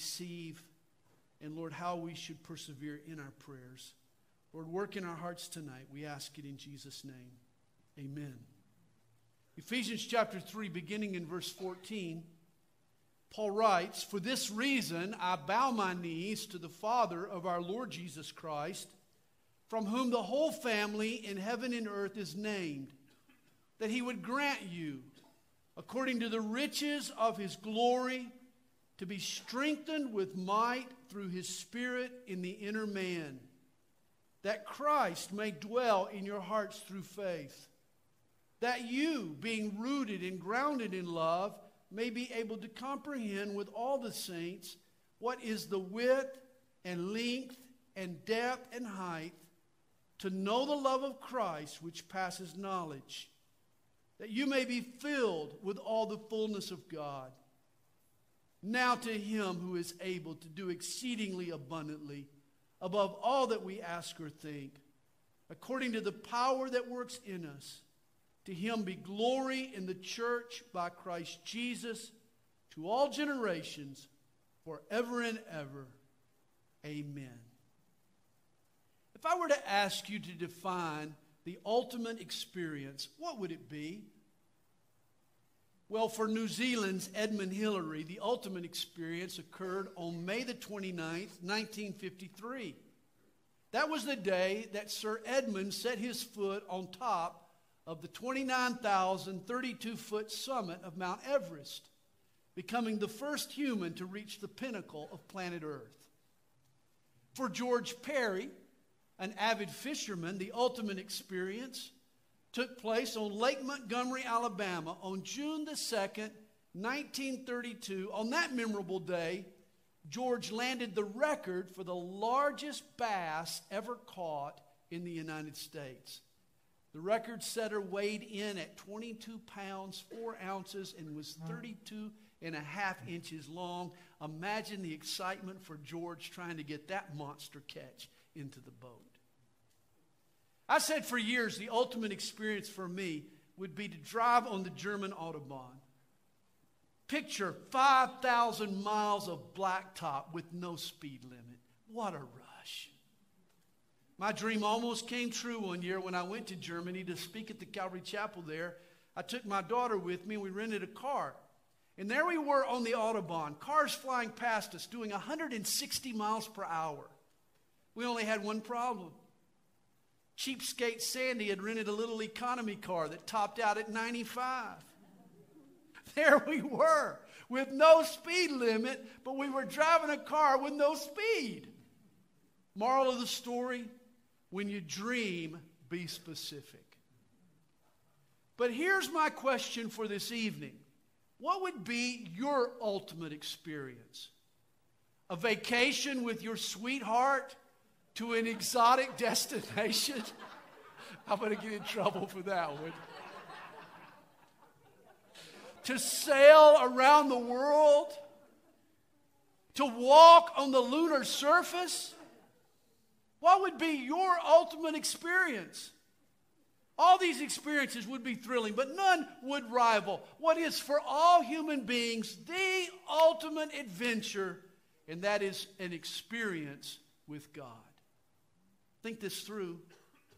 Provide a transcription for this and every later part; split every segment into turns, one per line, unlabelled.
receive, and Lord, how we should persevere in our prayers. Lord, work in our hearts tonight. We ask it in Jesus' name. Amen. Ephesians chapter 3, beginning in verse 14, Paul writes, For this reason I bow my knees to the Father of our Lord Jesus Christ, from whom the whole family in heaven and earth is named, that he would grant you, according to the riches of his glory, to be strengthened with might through his Spirit in the inner man, that Christ may dwell in your hearts through faith that you, being rooted and grounded in love, may be able to comprehend with all the saints what is the width and length and depth and height, to know the love of Christ which passes knowledge, that you may be filled with all the fullness of God. Now to him who is able to do exceedingly abundantly above all that we ask or think, according to the power that works in us. To him be glory in the church by Christ Jesus to all generations, forever and ever. Amen. If I were to ask you to define the ultimate experience, what would it be? Well, for New Zealand's Edmund Hillary, the ultimate experience occurred on May the 29th, 1953. That was the day that Sir Edmund set his foot on top of the 29,032 foot summit of Mount Everest, becoming the first human to reach the pinnacle of planet Earth. For George Perry, an avid fisherman, the ultimate experience took place on Lake Montgomery, Alabama on June the 2nd, 1932. On that memorable day, George landed the record for the largest bass ever caught in the United States. The record setter weighed in at 22 pounds, 4 ounces, and was 32 and a half inches long. Imagine the excitement for George trying to get that monster catch into the boat. I said for years the ultimate experience for me would be to drive on the German Autobahn. Picture 5,000 miles of blacktop with no speed limit. What a rush. My dream almost came true one year when I went to Germany to speak at the Calvary Chapel there. I took my daughter with me and we rented a car. And there we were on the Autobahn, cars flying past us doing 160 miles per hour. We only had one problem. Cheapskate Sandy had rented a little economy car that topped out at 95. There we were with no speed limit, but we were driving a car with no speed. Moral of the story when you dream, be specific. But here's my question for this evening What would be your ultimate experience? A vacation with your sweetheart to an exotic destination? I'm going to get in trouble for that one. to sail around the world? To walk on the lunar surface? What would be your ultimate experience? All these experiences would be thrilling, but none would rival what is for all human beings the ultimate adventure, and that is an experience with God. Think this through.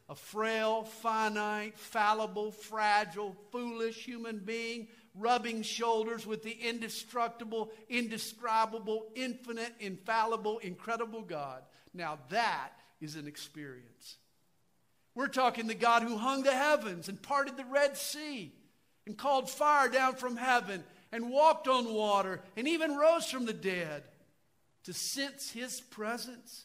A frail, finite, fallible, fragile, foolish human being rubbing shoulders with the indestructible, indescribable, infinite, infallible, incredible God. Now that is an experience. We're talking the God who hung the heavens and parted the Red Sea and called fire down from heaven and walked on water and even rose from the dead to sense his presence,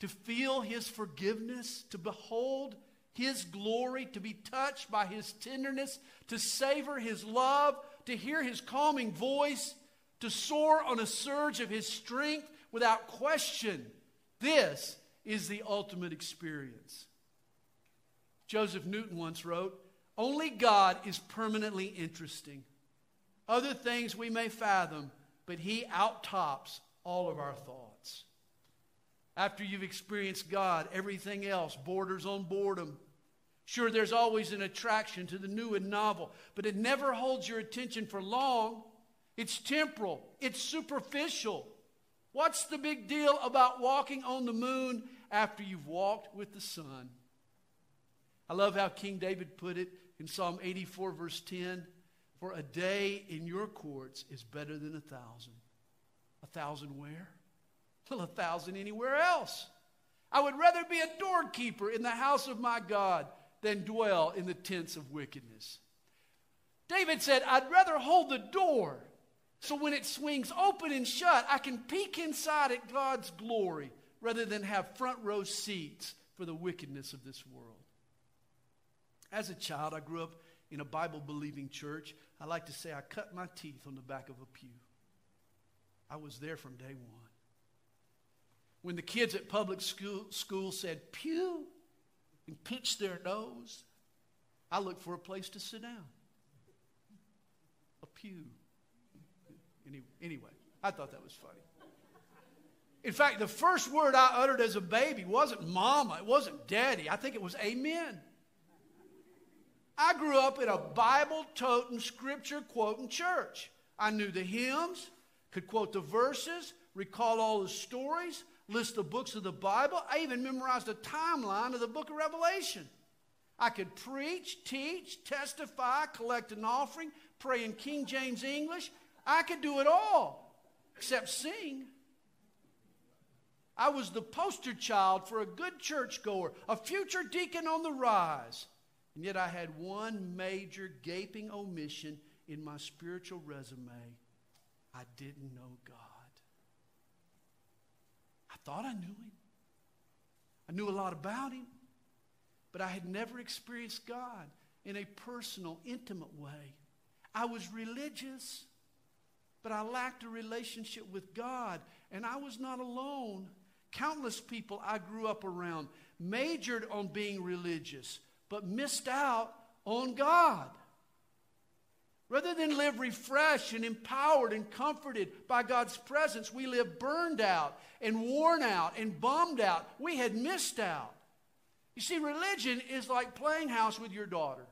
to feel his forgiveness, to behold his glory, to be touched by his tenderness, to savor his love, to hear his calming voice, to soar on a surge of his strength without question. This is the ultimate experience. Joseph Newton once wrote, Only God is permanently interesting. Other things we may fathom, but He outtops all of our thoughts. After you've experienced God, everything else borders on boredom. Sure, there's always an attraction to the new and novel, but it never holds your attention for long. It's temporal, it's superficial. What's the big deal about walking on the moon after you've walked with the sun? I love how King David put it in Psalm 84, verse 10 For a day in your courts is better than a thousand. A thousand where? Well, a thousand anywhere else. I would rather be a doorkeeper in the house of my God than dwell in the tents of wickedness. David said, I'd rather hold the door so when it swings open and shut, I can peek inside at God's glory rather than have front row seats for the wickedness of this world. As a child, I grew up in a Bible believing church. I like to say I cut my teeth on the back of a pew. I was there from day one. When the kids at public school, school said pew and pinched their nose, I looked for a place to sit down. A pew. Any, anyway, I thought that was funny. In fact, the first word I uttered as a baby wasn't mama, it wasn't daddy. I think it was amen. I grew up in a Bible toting, scripture quoting church. I knew the hymns, could quote the verses, recall all the stories, list the books of the Bible. I even memorized a timeline of the book of Revelation. I could preach, teach, testify, collect an offering, pray in King James English, I could do it all except sing. I was the poster child for a good churchgoer, a future deacon on the rise. And yet I had one major gaping omission in my spiritual resume. I didn't know God. Thought I knew Him. I knew a lot about Him, but I had never experienced God in a personal, intimate way. I was religious, but I lacked a relationship with God, and I was not alone. Countless people I grew up around majored on being religious, but missed out on God. Rather than live refreshed and empowered and comforted by God's presence, we live burned out and worn out and bummed out. We had missed out. You see, religion is like playing house with your daughter.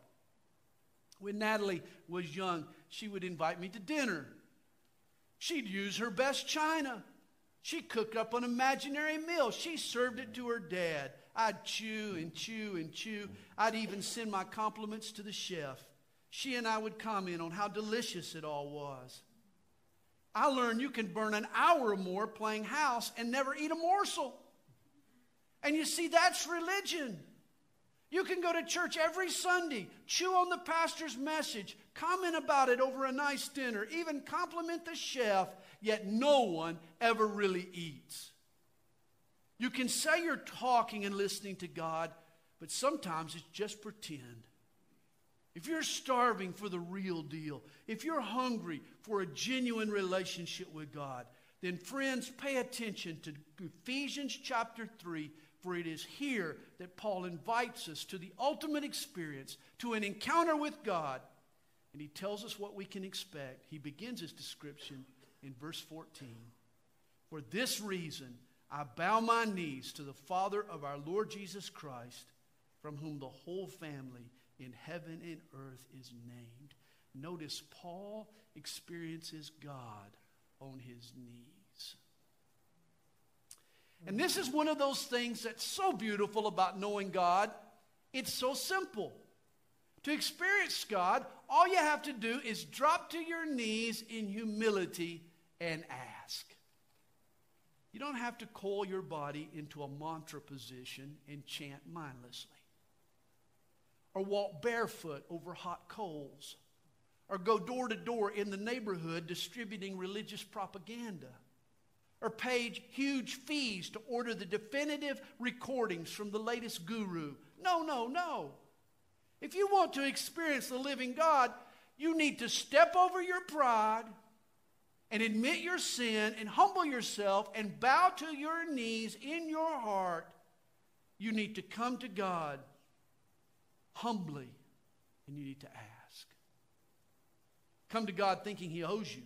When Natalie was young, she would invite me to dinner. She'd use her best china. She cooked up an imaginary meal. She served it to her dad. I'd chew and chew and chew. I'd even send my compliments to the chef. She and I would comment on how delicious it all was. I learned you can burn an hour or more playing house and never eat a morsel. And you see, that's religion. You can go to church every Sunday, chew on the pastor's message, comment about it over a nice dinner, even compliment the chef, yet no one ever really eats. You can say you're talking and listening to God, but sometimes it's just pretend. If you're starving for the real deal, if you're hungry for a genuine relationship with God, then friends, pay attention to Ephesians chapter 3 for it is here that Paul invites us to the ultimate experience, to an encounter with God. And he tells us what we can expect. He begins his description in verse 14. For this reason, I bow my knees to the Father of our Lord Jesus Christ, from whom the whole family in heaven and earth is named. Notice Paul experiences God on his knees. And this is one of those things that's so beautiful about knowing God. It's so simple. To experience God, all you have to do is drop to your knees in humility and ask. You don't have to coil your body into a mantra position and chant mindlessly. Or walk barefoot over hot coals. Or go door to door in the neighborhood distributing religious propaganda or pay huge fees to order the definitive recordings from the latest guru. No, no, no. If you want to experience the living God, you need to step over your pride and admit your sin and humble yourself and bow to your knees in your heart. You need to come to God humbly and you need to ask. Come to God thinking He owes you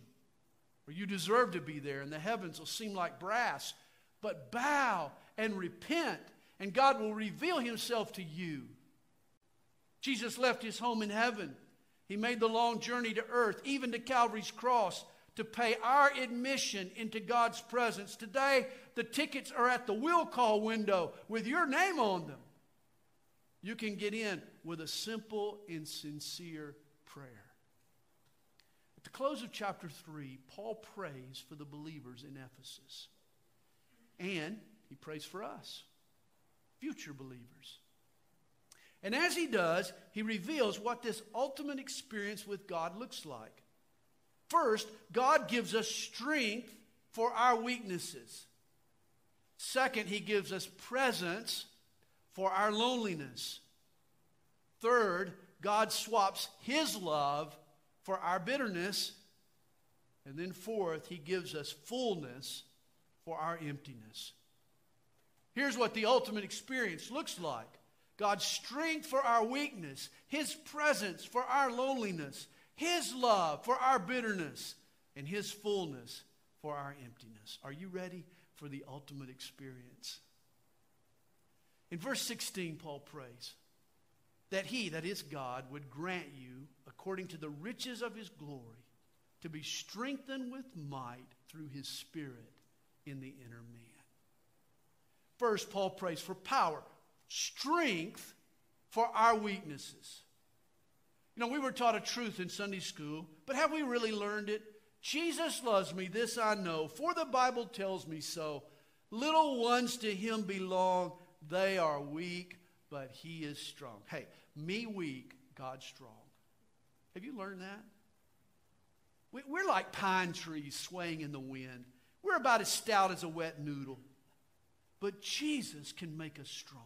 or you deserve to be there, and the heavens will seem like brass. But bow and repent, and God will reveal himself to you. Jesus left his home in heaven. He made the long journey to earth, even to Calvary's cross, to pay our admission into God's presence. Today, the tickets are at the will call window with your name on them. You can get in with a simple and sincere prayer. At the close of chapter 3, Paul prays for the believers in Ephesus. And he prays for us, future believers. And as he does, he reveals what this ultimate experience with God looks like. First, God gives us strength for our weaknesses. Second, he gives us presence for our loneliness. Third, God swaps his love for our bitterness. And then fourth, he gives us fullness for our emptiness. Here's what the ultimate experience looks like God's strength for our weakness, his presence for our loneliness, his love for our bitterness, and his fullness for our emptiness. Are you ready for the ultimate experience? In verse 16, Paul prays that he, that is God, would grant you, according to the riches of his glory, to be strengthened with might through his Spirit in the inner man. First, Paul prays for power, strength for our weaknesses. You know, we were taught a truth in Sunday school, but have we really learned it? Jesus loves me, this I know, for the Bible tells me so. Little ones to him belong, they are weak, but he is strong. Hey, me weak, God strong. Have you learned that? We're like pine trees swaying in the wind. We're about as stout as a wet noodle. But Jesus can make us strong.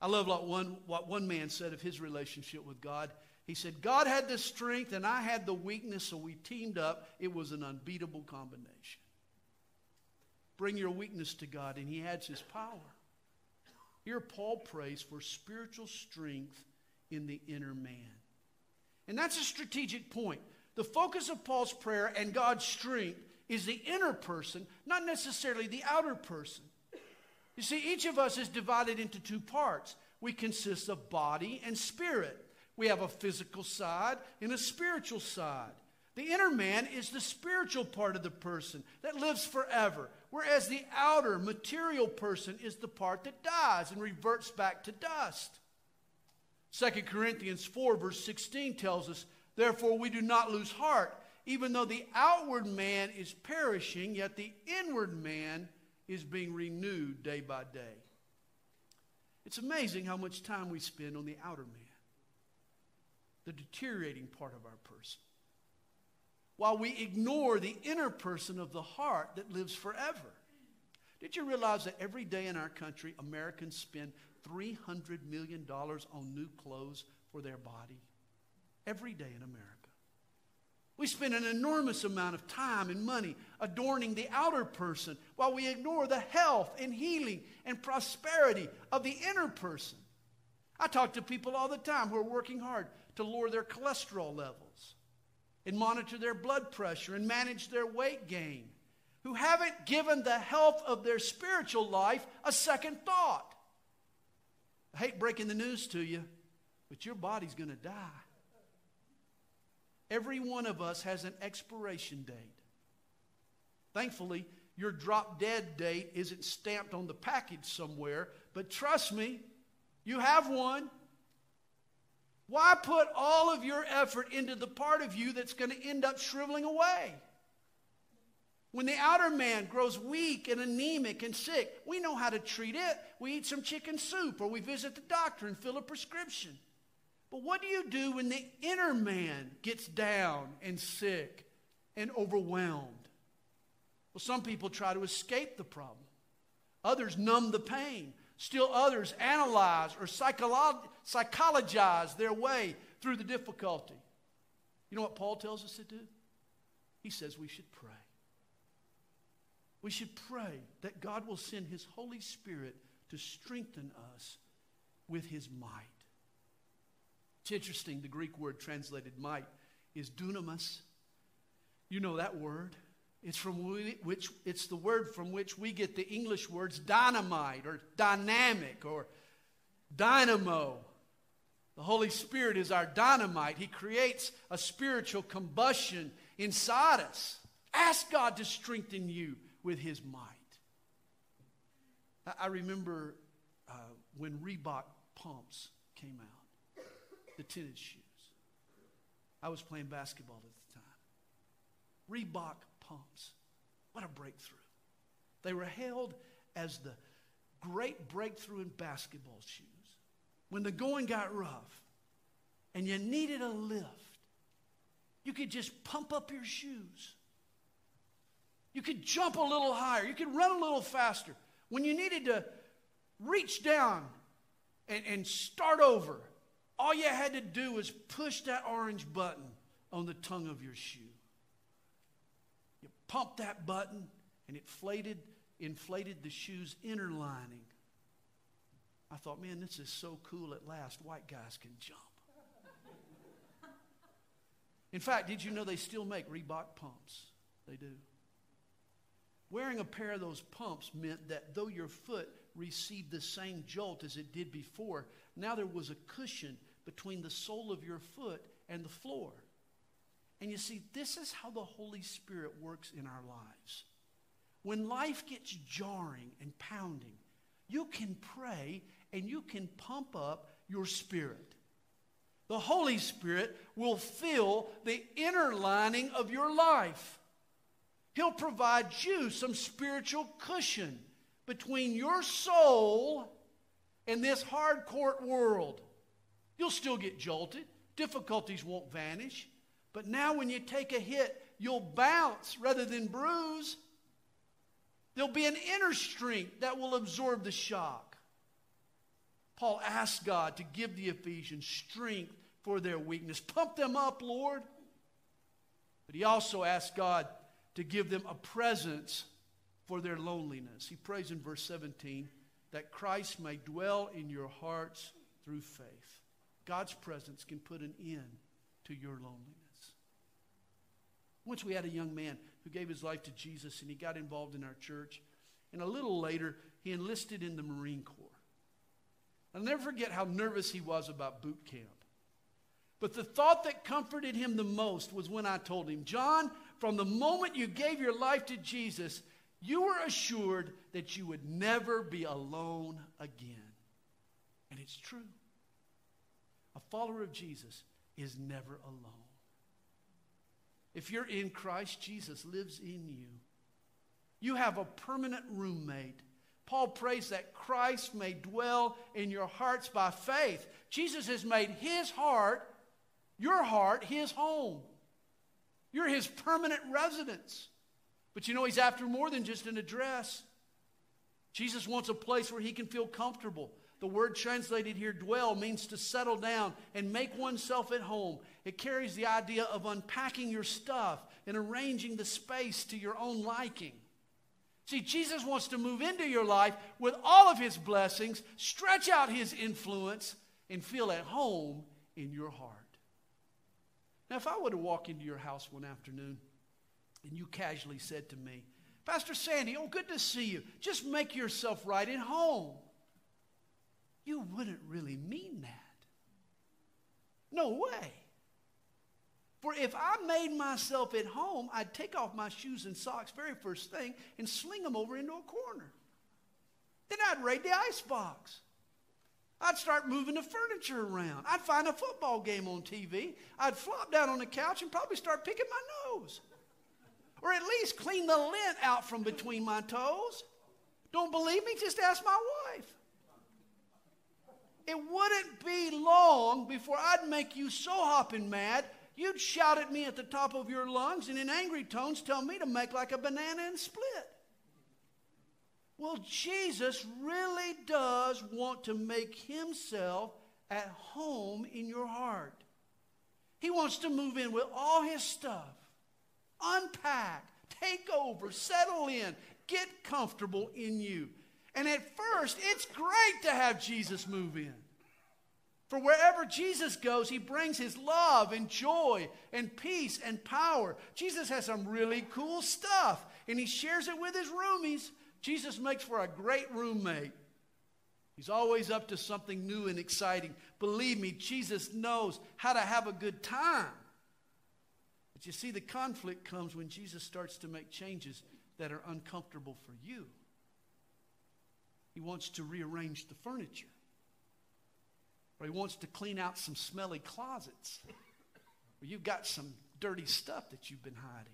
I love what one, what one man said of his relationship with God. He said, God had the strength and I had the weakness, so we teamed up. It was an unbeatable combination. Bring your weakness to God, and He adds His power. Here, Paul prays for spiritual strength in the inner man. And that's a strategic point. The focus of Paul's prayer and God's strength is the inner person, not necessarily the outer person. You see, each of us is divided into two parts. We consist of body and spirit. We have a physical side and a spiritual side. The inner man is the spiritual part of the person that lives forever, whereas the outer material person is the part that dies and reverts back to dust. 2 Corinthians 4, verse 16 tells us, Therefore we do not lose heart. Even though the outward man is perishing, yet the inward man is being renewed day by day. It's amazing how much time we spend on the outer man, the deteriorating part of our person while we ignore the inner person of the heart that lives forever. Did you realize that every day in our country, Americans spend $300 million on new clothes for their body? Every day in America. We spend an enormous amount of time and money adorning the outer person while we ignore the health and healing and prosperity of the inner person. I talk to people all the time who are working hard to lower their cholesterol levels and monitor their blood pressure and manage their weight gain, who haven't given the health of their spiritual life a second thought. I hate breaking the news to you, but your body's going to die. Every one of us has an expiration date. Thankfully, your drop dead date isn't stamped on the package somewhere, but trust me, you have one. Why put all of your effort into the part of you that's going to end up shriveling away? When the outer man grows weak and anemic and sick, we know how to treat it. We eat some chicken soup or we visit the doctor and fill a prescription. But what do you do when the inner man gets down and sick and overwhelmed? Well, some people try to escape the problem, others numb the pain. Still others analyze or psychologize their way through the difficulty. You know what Paul tells us to do? He says we should pray. We should pray that God will send His Holy Spirit to strengthen us with His might. It's interesting, the Greek word translated might is dunamis. You know that word. It's from which it's the word from which we get the English words dynamite or dynamic or dynamo. The Holy Spirit is our dynamite. He creates a spiritual combustion inside us. Ask God to strengthen you with his might. I remember uh, when Reebok pumps came out, the tennis shoes. I was playing basketball at the time. Reebok pumps. What a breakthrough. They were hailed as the great breakthrough in basketball shoes. When the going got rough and you needed a lift, you could just pump up your shoes. You could jump a little higher. You could run a little faster. When you needed to reach down and, and start over, all you had to do was push that orange button on the tongue of your shoe. You pump that button, and it inflated, inflated the shoe's inner lining. I thought, man, this is so cool at last. White guys can jump. In fact, did you know they still make Reebok pumps? They do. Wearing a pair of those pumps meant that though your foot received the same jolt as it did before, now there was a cushion between the sole of your foot and the floor. And you see, this is how the Holy Spirit works in our lives. When life gets jarring and pounding, you can pray and you can pump up your spirit. The Holy Spirit will fill the inner lining of your life. He'll provide you some spiritual cushion between your soul and this hard court world. You'll still get jolted, difficulties won't vanish. But now, when you take a hit, you'll bounce rather than bruise. There'll be an inner strength that will absorb the shock. Paul asked God to give the Ephesians strength for their weakness. Pump them up, Lord. But he also asked God to give them a presence for their loneliness. He prays in verse 17 that Christ may dwell in your hearts through faith. God's presence can put an end to your loneliness. Once we had a young man who gave his life to Jesus and he got involved in our church. And a little later, he enlisted in the Marine Corps. I'll never forget how nervous he was about boot camp. But the thought that comforted him the most was when I told him, John, from the moment you gave your life to Jesus, you were assured that you would never be alone again. And it's true. A follower of Jesus is never alone. If you're in Christ, Jesus lives in you. You have a permanent roommate. Paul prays that Christ may dwell in your hearts by faith. Jesus has made his heart, your heart, his home. You're his permanent residence. But you know, he's after more than just an address. Jesus wants a place where he can feel comfortable. The word translated here, dwell, means to settle down and make oneself at home. It carries the idea of unpacking your stuff and arranging the space to your own liking. See, Jesus wants to move into your life with all of his blessings, stretch out his influence, and feel at home in your heart. Now, if I were to walk into your house one afternoon and you casually said to me, Pastor Sandy, oh, good to see you. Just make yourself right at home. You wouldn't really mean that. No way. For if I made myself at home, I'd take off my shoes and socks very first thing and sling them over into a corner. Then I'd raid the icebox. I'd start moving the furniture around. I'd find a football game on TV. I'd flop down on the couch and probably start picking my nose. Or at least clean the lint out from between my toes. Don't believe me? Just ask my wife. It wouldn't be long before I'd make you so hopping mad, you'd shout at me at the top of your lungs and in angry tones tell me to make like a banana and split. Well, Jesus really does want to make himself at home in your heart. He wants to move in with all his stuff, unpack, take over, settle in, get comfortable in you. And at first, it's great to have Jesus move in. For wherever Jesus goes, he brings his love and joy and peace and power. Jesus has some really cool stuff, and he shares it with his roomies. Jesus makes for a great roommate. He's always up to something new and exciting. Believe me, Jesus knows how to have a good time. But you see, the conflict comes when Jesus starts to make changes that are uncomfortable for you. He wants to rearrange the furniture, or he wants to clean out some smelly closets, or you've got some dirty stuff that you've been hiding,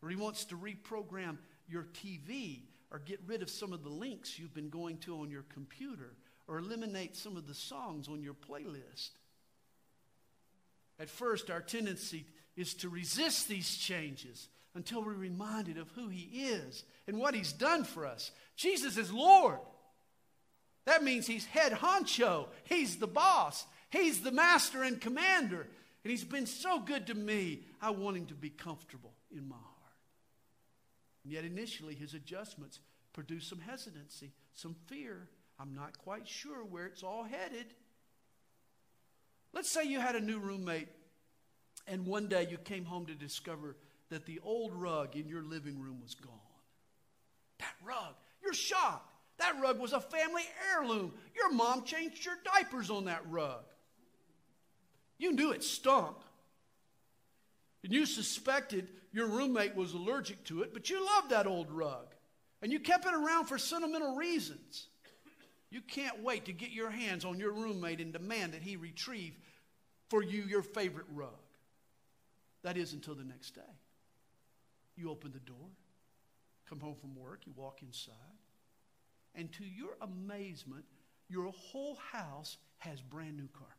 or he wants to reprogram your TV or get rid of some of the links you've been going to on your computer or eliminate some of the songs on your playlist. At first, our tendency is to resist these changes until we're reminded of who He is and what He's done for us. Jesus is Lord. That means He's head honcho, He's the boss, He's the master and commander. And He's been so good to me, I want Him to be comfortable in my heart. And yet, initially, His adjustments produce some hesitancy, some fear. I'm not quite sure where it's all headed. Let's say you had a new roommate, and one day you came home to discover that the old rug in your living room was gone. That rug, you're shocked. That rug was a family heirloom. Your mom changed your diapers on that rug. You knew it stunk. And you suspected your roommate was allergic to it, but you loved that old rug. And you kept it around for sentimental reasons. You can't wait to get your hands on your roommate and demand that he retrieve for you your favorite rug. That is until the next day. You open the door, come home from work, you walk inside, and to your amazement, your whole house has brand new carpet.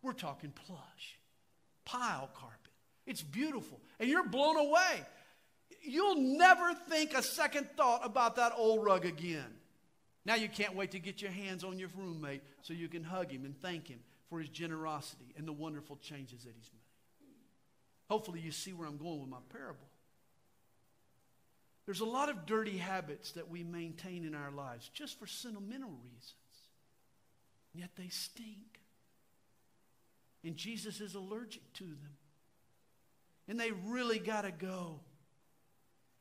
We're talking plush, pile carpet. It's beautiful, and you're blown away. You'll never think a second thought about that old rug again. Now you can't wait to get your hands on your roommate so you can hug him and thank him for his generosity and the wonderful changes that he's made. Hopefully, you see where I'm going with my parable. There's a lot of dirty habits that we maintain in our lives just for sentimental reasons, yet they stink. And Jesus is allergic to them. And they really got to go.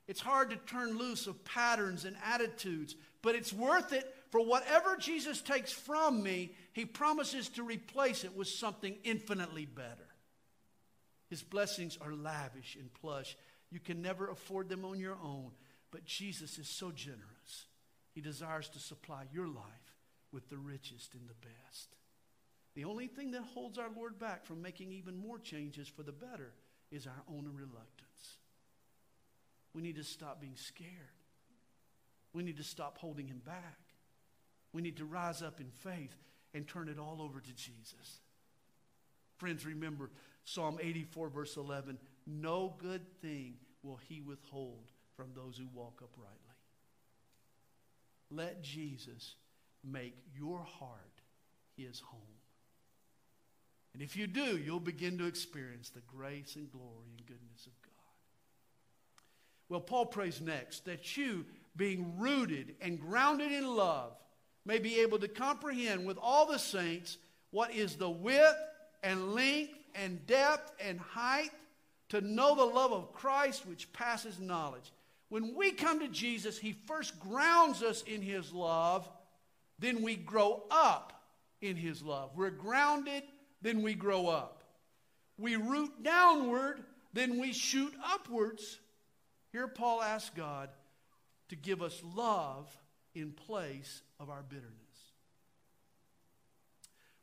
It's hard to turn loose of patterns and attitudes, but it's worth it for whatever Jesus takes from me, he promises to replace it with something infinitely better. His blessings are lavish and plush. You can never afford them on your own, but Jesus is so generous. He desires to supply your life with the richest and the best. The only thing that holds our Lord back from making even more changes for the better is our own reluctance. We need to stop being scared. We need to stop holding him back. We need to rise up in faith and turn it all over to Jesus. Friends, remember Psalm 84, verse 11 No good thing will he withhold from those who walk uprightly. Let Jesus make your heart his home. And if you do, you'll begin to experience the grace and glory and goodness of God. Well, Paul prays next that you, being rooted and grounded in love, may be able to comprehend with all the saints what is the width and length and depth and height, to know the love of Christ which passes knowledge. When we come to Jesus, He first grounds us in His love, then we grow up in His love. We're grounded, then we grow up. We root downward, then we shoot upwards. Here, Paul asks God to give us love in place of our bitterness.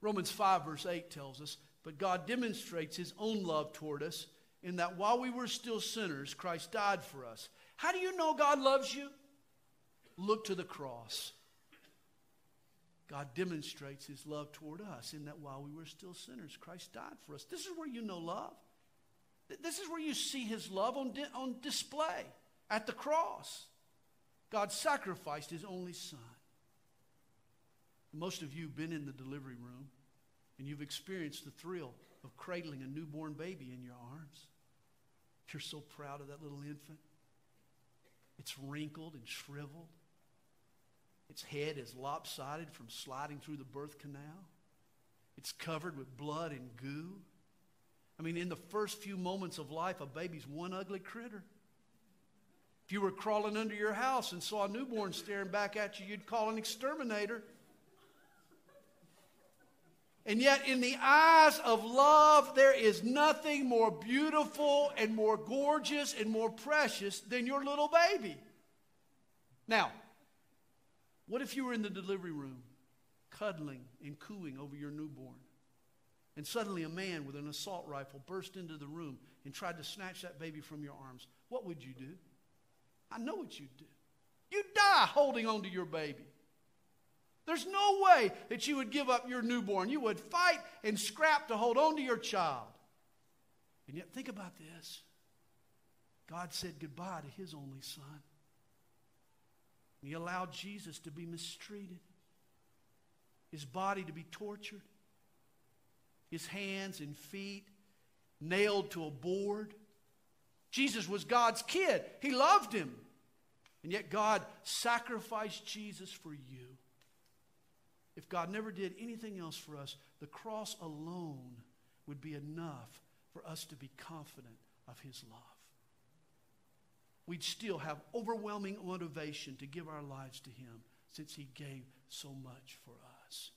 Romans 5, verse 8 tells us, But God demonstrates his own love toward us in that while we were still sinners, Christ died for us. How do you know God loves you? Look to the cross. God demonstrates his love toward us in that while we were still sinners, Christ died for us. This is where you know love. This is where you see his love on, di- on display at the cross. God sacrificed his only son. Most of you have been in the delivery room and you've experienced the thrill of cradling a newborn baby in your arms. You're so proud of that little infant. It's wrinkled and shriveled. Its head is lopsided from sliding through the birth canal. It's covered with blood and goo. I mean, in the first few moments of life, a baby's one ugly critter. If you were crawling under your house and saw a newborn staring back at you, you'd call an exterminator. And yet, in the eyes of love, there is nothing more beautiful and more gorgeous and more precious than your little baby. Now, what if you were in the delivery room, cuddling and cooing over your newborn, and suddenly a man with an assault rifle burst into the room and tried to snatch that baby from your arms? What would you do? I know what you'd do. You'd die holding on to your baby. There's no way that you would give up your newborn. You would fight and scrap to hold on to your child. And yet, think about this God said goodbye to his only son. He allowed Jesus to be mistreated, his body to be tortured, his hands and feet nailed to a board. Jesus was God's kid, he loved him. And yet, God sacrificed Jesus for you. If God never did anything else for us, the cross alone would be enough for us to be confident of His love. We'd still have overwhelming motivation to give our lives to Him since He gave so much for us.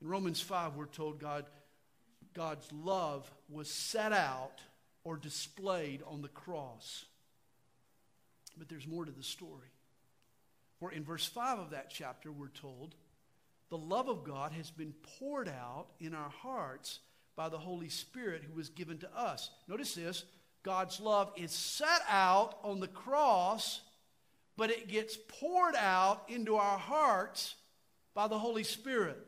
In Romans 5, we're told God, God's love was set out or displayed on the cross. But there's more to the story. For in verse 5 of that chapter, we're told, the love of God has been poured out in our hearts by the Holy Spirit who was given to us. Notice this God's love is set out on the cross, but it gets poured out into our hearts by the Holy Spirit.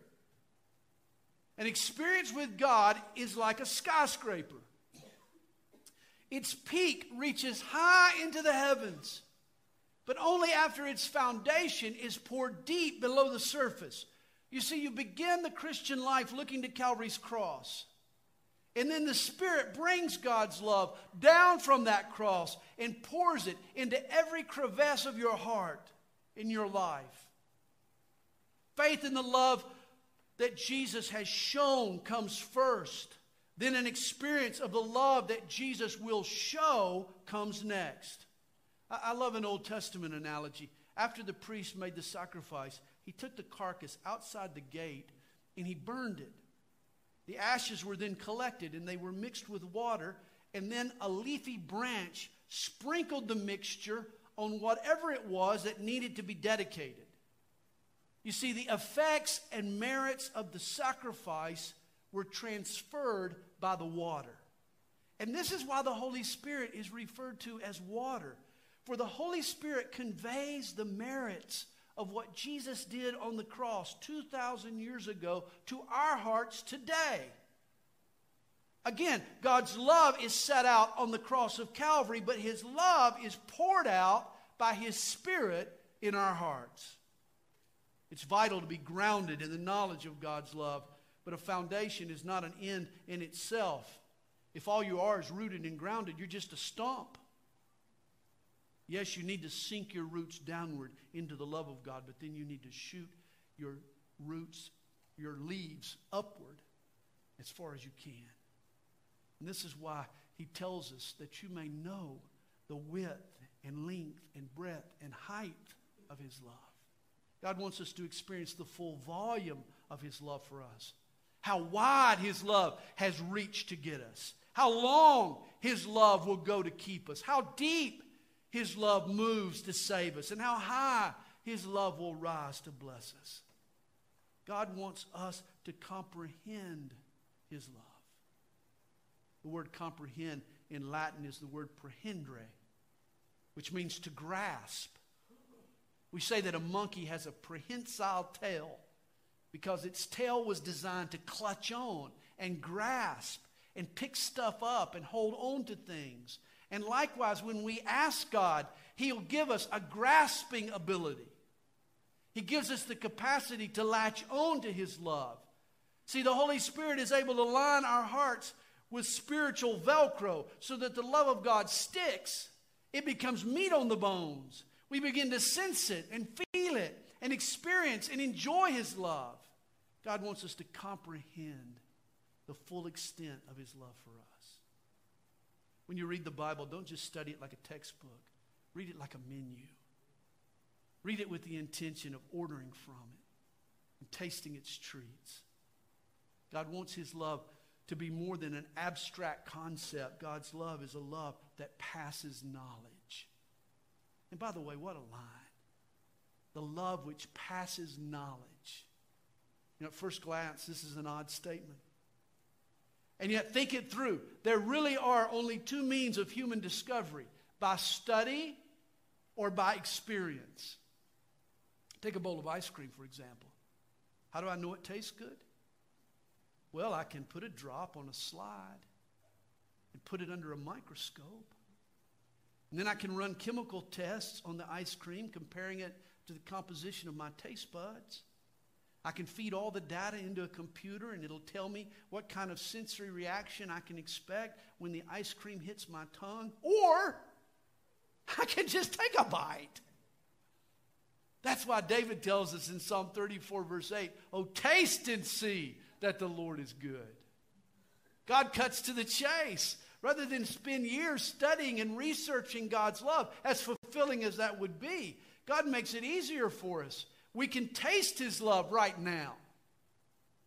An experience with God is like a skyscraper. Its peak reaches high into the heavens but only after its foundation is poured deep below the surface. You see, you begin the Christian life looking to Calvary's cross. And then the Spirit brings God's love down from that cross and pours it into every crevice of your heart in your life. Faith in the love that Jesus has shown comes first. Then an experience of the love that Jesus will show comes next. I, love an Old Testament analogy. After the priest made the sacrifice, he took the carcass outside the gate and he burned it. The ashes were then collected and they were mixed with water, and then a leafy branch sprinkled the mixture on whatever it was that needed to be dedicated. You see, the effects and merits of the sacrifice were transferred by the water. And this is why the Holy Spirit is referred to as water. For the Holy Spirit conveys the merits of what Jesus did on the cross 2,000 years ago to our hearts today. Again, God's love is set out on the cross of Calvary, but His love is poured out by His Spirit in our hearts. It's vital to be grounded in the knowledge of God's love, but a foundation is not an end in itself. If all you are is rooted and grounded, you're just a stump. Yes, you need to sink your roots downward into the love of God, but then you need to shoot your roots, your leaves upward as far as you can. And this is why he tells us that you may know the width and length and breadth and height of his love. God wants us to experience the full volume of his love for us. How wide his love has reached to get us. How long his love will go to keep us. How deep his love moves to save us and how high His love will rise to bless us. God wants us to comprehend His love. The word comprehend in Latin is the word prehendere, which means to grasp. We say that a monkey has a prehensile tail because its tail was designed to clutch on and grasp and pick stuff up and hold on to things and likewise, when we ask God, He'll give us a grasping ability. He gives us the capacity to latch on to His love. See, the Holy Spirit is able to line our hearts with spiritual Velcro so that the love of God sticks. It becomes meat on the bones. We begin to sense it and feel it and experience and enjoy His love. God wants us to comprehend the full extent of His love for us. When you read the Bible, don't just study it like a textbook, read it like a menu. Read it with the intention of ordering from it. and tasting its treats. God wants his love to be more than an abstract concept. God's love is a love that passes knowledge. And by the way, what a line. The love which passes knowledge. You know, at first glance, this is an odd statement. And yet, think it through. There really are only two means of human discovery by study or by experience. Take a bowl of ice cream, for example. How do I know it tastes good? Well, I can put a drop on a slide and put it under a microscope. And then I can run chemical tests on the ice cream, comparing it to the composition of my taste buds. I can feed all the data into a computer and it'll tell me what kind of sensory reaction I can expect when the ice cream hits my tongue. Or I can just take a bite. That's why David tells us in Psalm 34, verse 8, Oh, taste and see that the Lord is good. God cuts to the chase. Rather than spend years studying and researching God's love, as fulfilling as that would be, God makes it easier for us. We can taste His love right now.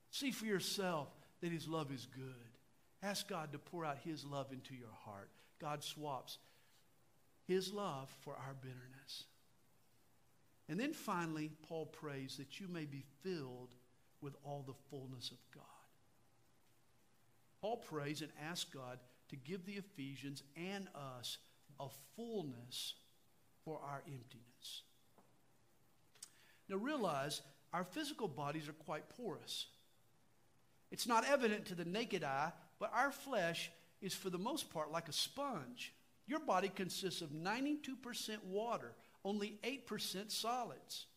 See for yourself that His love is good. Ask God to pour out His love into your heart. God swaps His love for our bitterness. And then finally, Paul prays that you may be filled with all the fullness of God. Paul prays and asks God to give the Ephesians and us a fullness for our emptiness. Now realize our physical bodies are quite porous. It's not evident to the naked eye, but our flesh is for the most part like a sponge. Your body consists of 92% water, only 8% solids.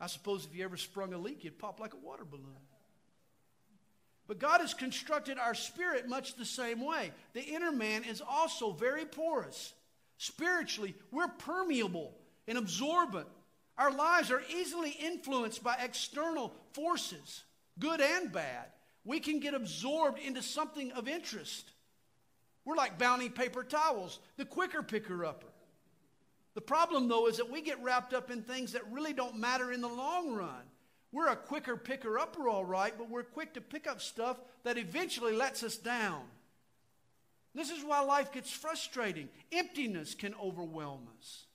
I suppose if you ever sprung a leak, you'd pop like a water balloon. But God has constructed our spirit much the same way. The inner man is also very porous. Spiritually, we're permeable and absorbent. Our lives are easily influenced by external forces, good and bad. We can get absorbed into something of interest. We're like bounty paper towels, the quicker picker upper. The problem, though, is that we get wrapped up in things that really don't matter in the long run. We're a quicker picker upper, all right, but we're quick to pick up stuff that eventually lets us down. This is why life gets frustrating. Emptiness can overwhelm us.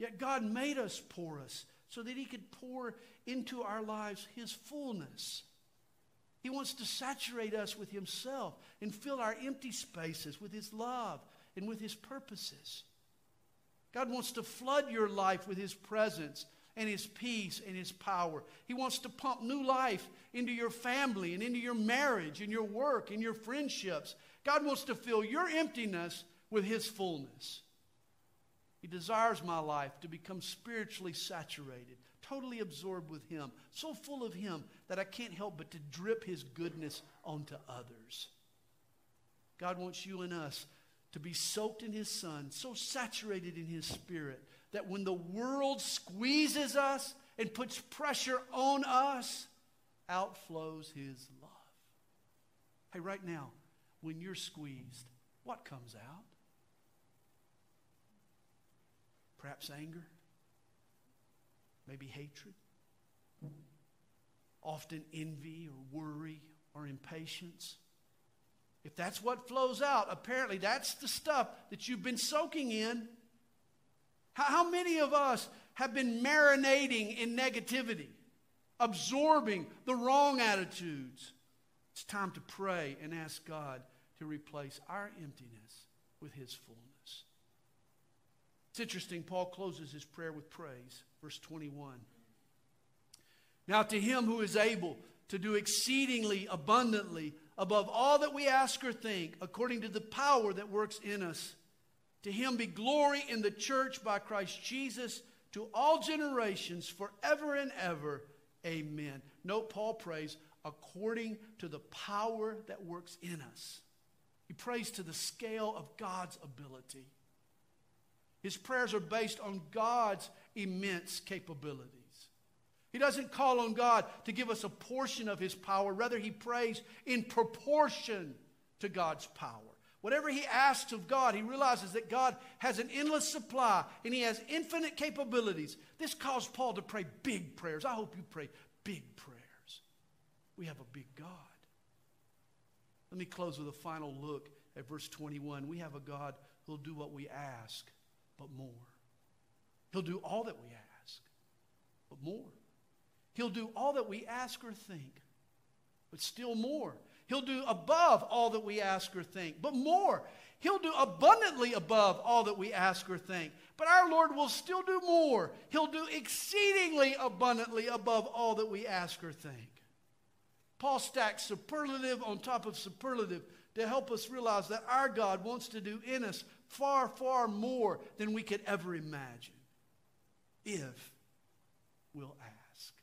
Yet God made us porous so that He could pour into our lives His fullness. He wants to saturate us with Himself and fill our empty spaces with His love and with His purposes. God wants to flood your life with His presence and His peace and His power. He wants to pump new life into your family and into your marriage and your work and your friendships. God wants to fill your emptiness with His fullness. He desires my life to become spiritually saturated, totally absorbed with Him, so full of Him that I can't help but to drip His goodness onto others. God wants you and us to be soaked in His Son, so saturated in His Spirit that when the world squeezes us and puts pressure on us, outflows His love. Hey, right now, when you're squeezed, what comes out? Perhaps anger, maybe hatred, often envy or worry or impatience. If that's what flows out, apparently that's the stuff that you've been soaking in. How, how many of us have been marinating in negativity, absorbing the wrong attitudes? It's time to pray and ask God to replace our emptiness with His fullness. It's interesting, Paul closes his prayer with praise. Verse 21. Now, to him who is able to do exceedingly abundantly above all that we ask or think, according to the power that works in us, to him be glory in the church by Christ Jesus to all generations forever and ever. Amen. Note Paul prays according to the power that works in us. He prays to the scale of God's ability. His prayers are based on God's immense capabilities. He doesn't call on God to give us a portion of his power. Rather, he prays in proportion to God's power. Whatever he asks of God, he realizes that God has an endless supply and he has infinite capabilities. This caused Paul to pray big prayers. I hope you pray big prayers. We have a big God. Let me close with a final look at verse 21. We have a God who'll do what we ask, but more. He'll do all that we ask, but more. He'll do all that we ask or think, but still more. He'll do above all that we ask or think, but more. He'll do abundantly above all that we ask or think. But our Lord will still do more. He'll do exceedingly abundantly above all that we ask or think. Paul stacks superlative on top of superlative to help us realize that our God wants to do in us far, far more than we could ever imagine if we'll ask.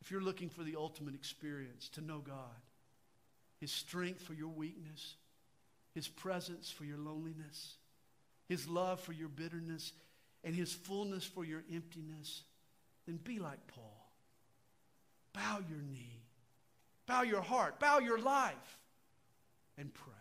If you're looking for the ultimate experience, to know God, His strength for your weakness, His presence for your loneliness, His love for your bitterness, and His fullness for your emptiness, then be like Paul. Bow your knee, bow your heart, bow your life, and pray.